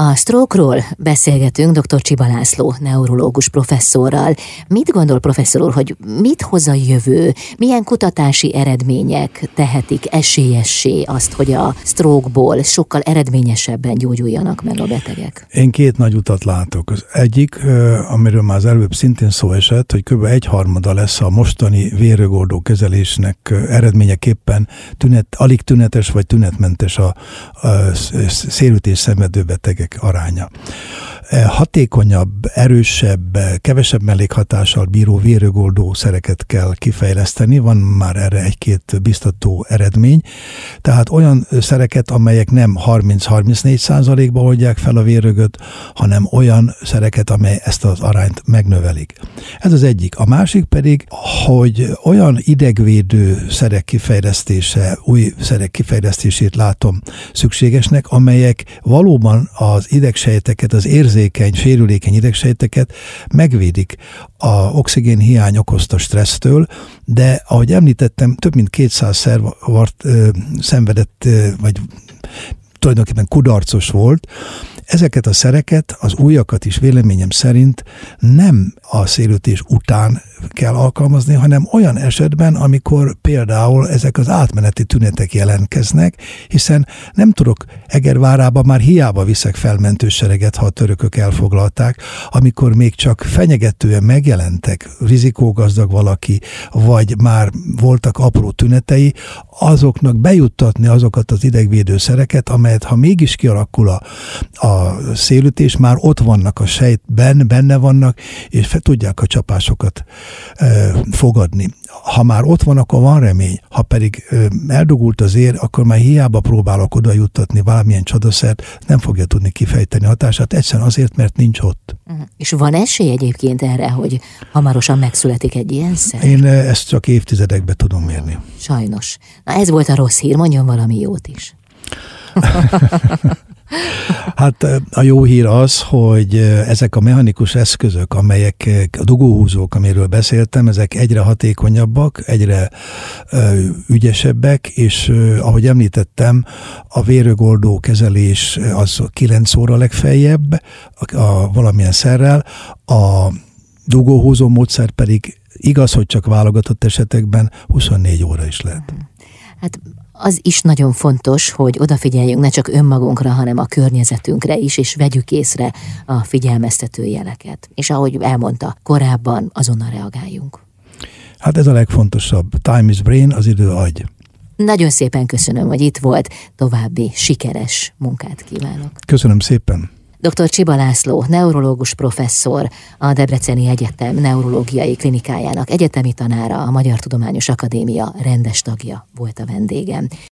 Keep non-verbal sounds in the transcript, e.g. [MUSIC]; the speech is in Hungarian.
A stroke-ról beszélgetünk dr. Csiba László, neurológus professzorral. Mit gondol professzor úr, hogy mit hoz a jövő? Milyen kutatási eredmények tehetik esélyessé azt, hogy a stroke-ból sokkal eredményesebben gyógyuljanak meg a betegek? Én két nagy utat látok. Az egyik, amiről már az előbb szintén szó esett, hogy kb. egyharmada lesz a mostani vérögoldó kezelésnek eredményeképpen tünet, alig tünetes vagy tünetmentes a, a szélütés szenvedő betegek aránya. Hatékonyabb, erősebb, kevesebb mellékhatással bíró vérögoldó szereket kell kifejleszteni, van már erre egy-két biztató eredmény, tehát olyan szereket, amelyek nem 30-34 százalékba oldják fel a vérögöt, hanem olyan szereket, amely ezt az arányt megnövelik. Ez az egyik. A másik pedig, hogy olyan idegvédő szerek kifejlesztése, új szerek kifejlesztését látom szükségesnek, amelyek valóban az idegsejteket, az érzékenyeket, érzékeny, sérülékeny idegsejteket megvédik a oxigén hiány okozta stressztől, de ahogy említettem, több mint 200 szervart ö, szenvedett, ö, vagy tulajdonképpen kudarcos volt, Ezeket a szereket, az újakat is véleményem szerint nem a szélütés után kell alkalmazni, hanem olyan esetben, amikor például ezek az átmeneti tünetek jelentkeznek, hiszen nem tudok Egervárába már hiába viszek felmentősereget, ha a törökök elfoglalták, amikor még csak fenyegetően megjelentek, rizikógazdag valaki, vagy már voltak apró tünetei, azoknak bejuttatni azokat az idegvédőszereket, amelyet ha mégis kialakul a, a szélütés, már ott vannak a sejtben, benne vannak, és tudják a csapásokat e, fogadni. Ha már ott van, akkor van remény. Ha pedig e, eldugult az ér, akkor már hiába próbálok oda juttatni valamilyen csodaszert, nem fogja tudni kifejteni hatását, egyszerűen azért, mert nincs ott. Uh-huh. És van esély egyébként erre, hogy hamarosan megszületik egy ilyen szer? Én ezt csak évtizedekbe tudom mérni. Sajnos. Na ez volt a rossz hír, mondjon valami jót is. [LAUGHS] Hát a jó hír az, hogy ezek a mechanikus eszközök, amelyek a dugóhúzók, amiről beszéltem, ezek egyre hatékonyabbak, egyre ügyesebbek, és ahogy említettem, a vérögoldó kezelés az 9 óra legfeljebb, a, a valamilyen szerrel, a dugóhúzó módszer pedig igaz, hogy csak válogatott esetekben 24 óra is lehet. Hát az is nagyon fontos, hogy odafigyeljünk ne csak önmagunkra, hanem a környezetünkre is, és vegyük észre a figyelmeztető jeleket. És ahogy elmondta, korábban azonnal reagáljunk. Hát ez a legfontosabb. Time is brain, az idő agy. Nagyon szépen köszönöm, hogy itt volt. További sikeres munkát kívánok. Köszönöm szépen. Dr. Csiba László, neurológus professzor, a Debreceni Egyetem neurológiai klinikájának egyetemi tanára, a Magyar Tudományos Akadémia rendes tagja volt a vendégem.